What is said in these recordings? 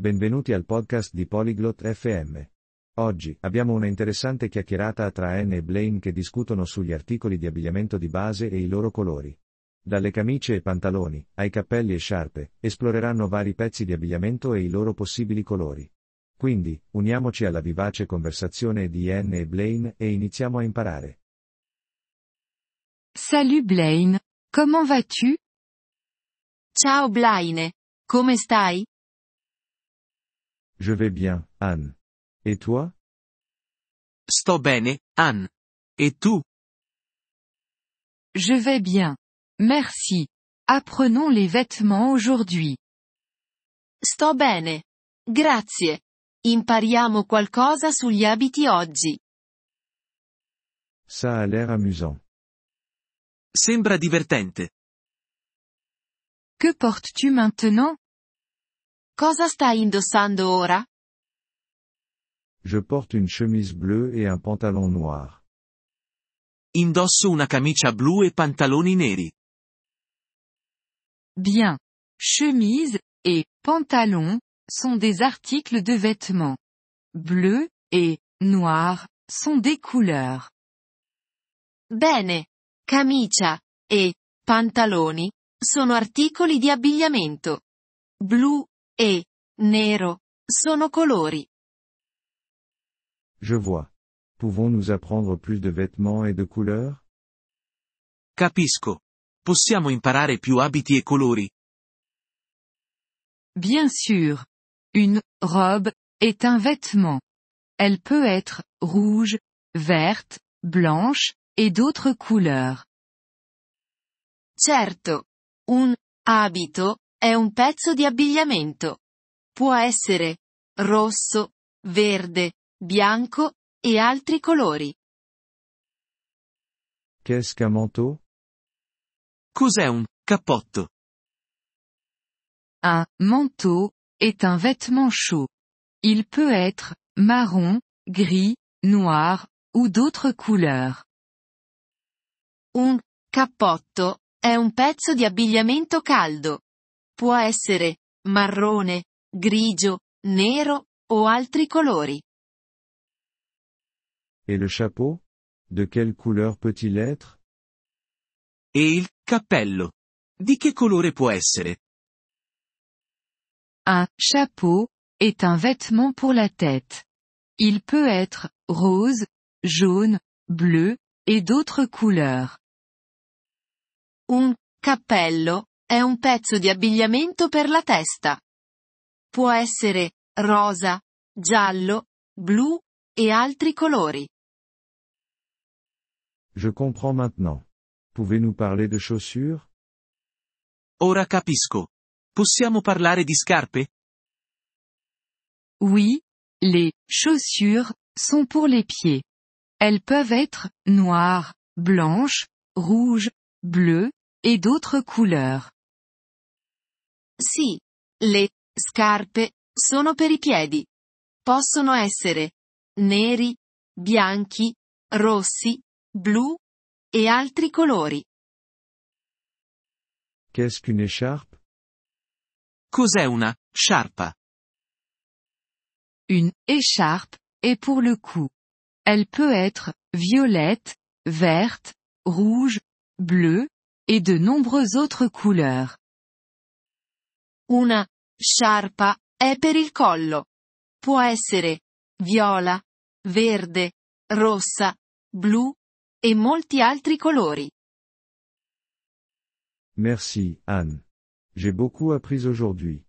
Benvenuti al podcast di Polyglot FM. Oggi abbiamo una interessante chiacchierata tra Anne e Blaine che discutono sugli articoli di abbigliamento di base e i loro colori. Dalle camicie e pantaloni, ai cappelli e sciarpe, esploreranno vari pezzi di abbigliamento e i loro possibili colori. Quindi, uniamoci alla vivace conversazione di Anne e Blaine e iniziamo a imparare. Salut Blaine, comment vas-tu Ciao Blaine, come stai? Je vais bien, Anne. Et toi? Sto bene, Anne. Et tu? Je vais bien. Merci. Apprenons les vêtements aujourd'hui. Sto bene. Grazie. Impariamo qualcosa sugli abiti oggi. Ça a l'air amusant. Sembra divertente. Que portes-tu maintenant? Cosa stai indossando ora? Je porte une chemise bleue et un pantalon noir. Indosso una camicia blu e pantaloni neri. Bien. Chemise et pantalon sont des articles de vêtements. Bleu et noir sont des couleurs. Bene. Camicia e pantaloni sono articoli di abbigliamento. Blu e nero sono colori. Je vois. Pouvons-nous apprendre plus de vêtements et de couleurs? Capisco. Possiamo imparare più abiti e colori? Bien sûr. Une robe est un vêtement. Elle peut être rouge, verte, blanche, et d'autres couleurs. Certo. Un abito è un pezzo di abbigliamento. Può essere rosso, verde, bianco e altri colori. Qu'est-ce qu'un manteau? Cos'è un cappotto? Un manteau est un vêtement chaud. Il peut être marron, gris, noir, ou d'autres couleurs. Un cappotto è un pezzo di abbigliamento caldo. Può essere marrone, grigio, nero o altri colori. Et le chapeau? De quelle couleur peut-il être? E il cappello? Di che colore può essere? Un chapeau est un vêtement pour la tête. Il peut être rose, jaune, bleu, et d'autres couleurs. Un cappello è un pezzo di abbigliamento per la testa. Può essere rosa, giallo, blu e altri colori. Je comprends maintenant. Pouvez-nous parler de chaussures? Ora capisco. Possiamo parlare di scarpe? Oui, les chaussures sont pour les pieds. Elles peuvent être noires, blanches, rouges, bleues, et d'autres couleurs. Sì, le scarpe sono per i piedi. Possono essere neri, bianchi, rossi, blu e altri colori. Qu'est-ce qu'une écharpe? Cos'è una sciarpa? Une écharpe est pour le cou. Elle peut être violette, verte, rouge, bleue, et de nombreuses autres couleurs. Una sciarpa è per il collo. Può essere viola, verde, rossa, blu e molti altri colori. Merci, Anne. J'ai beaucoup appris aujourd'hui.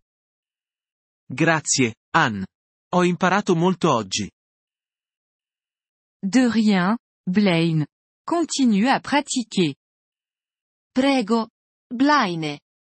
Grazie, Anne. Ho imparato molto oggi. De rien, Blaine. Continue à pratiquer. Prego, Blaine.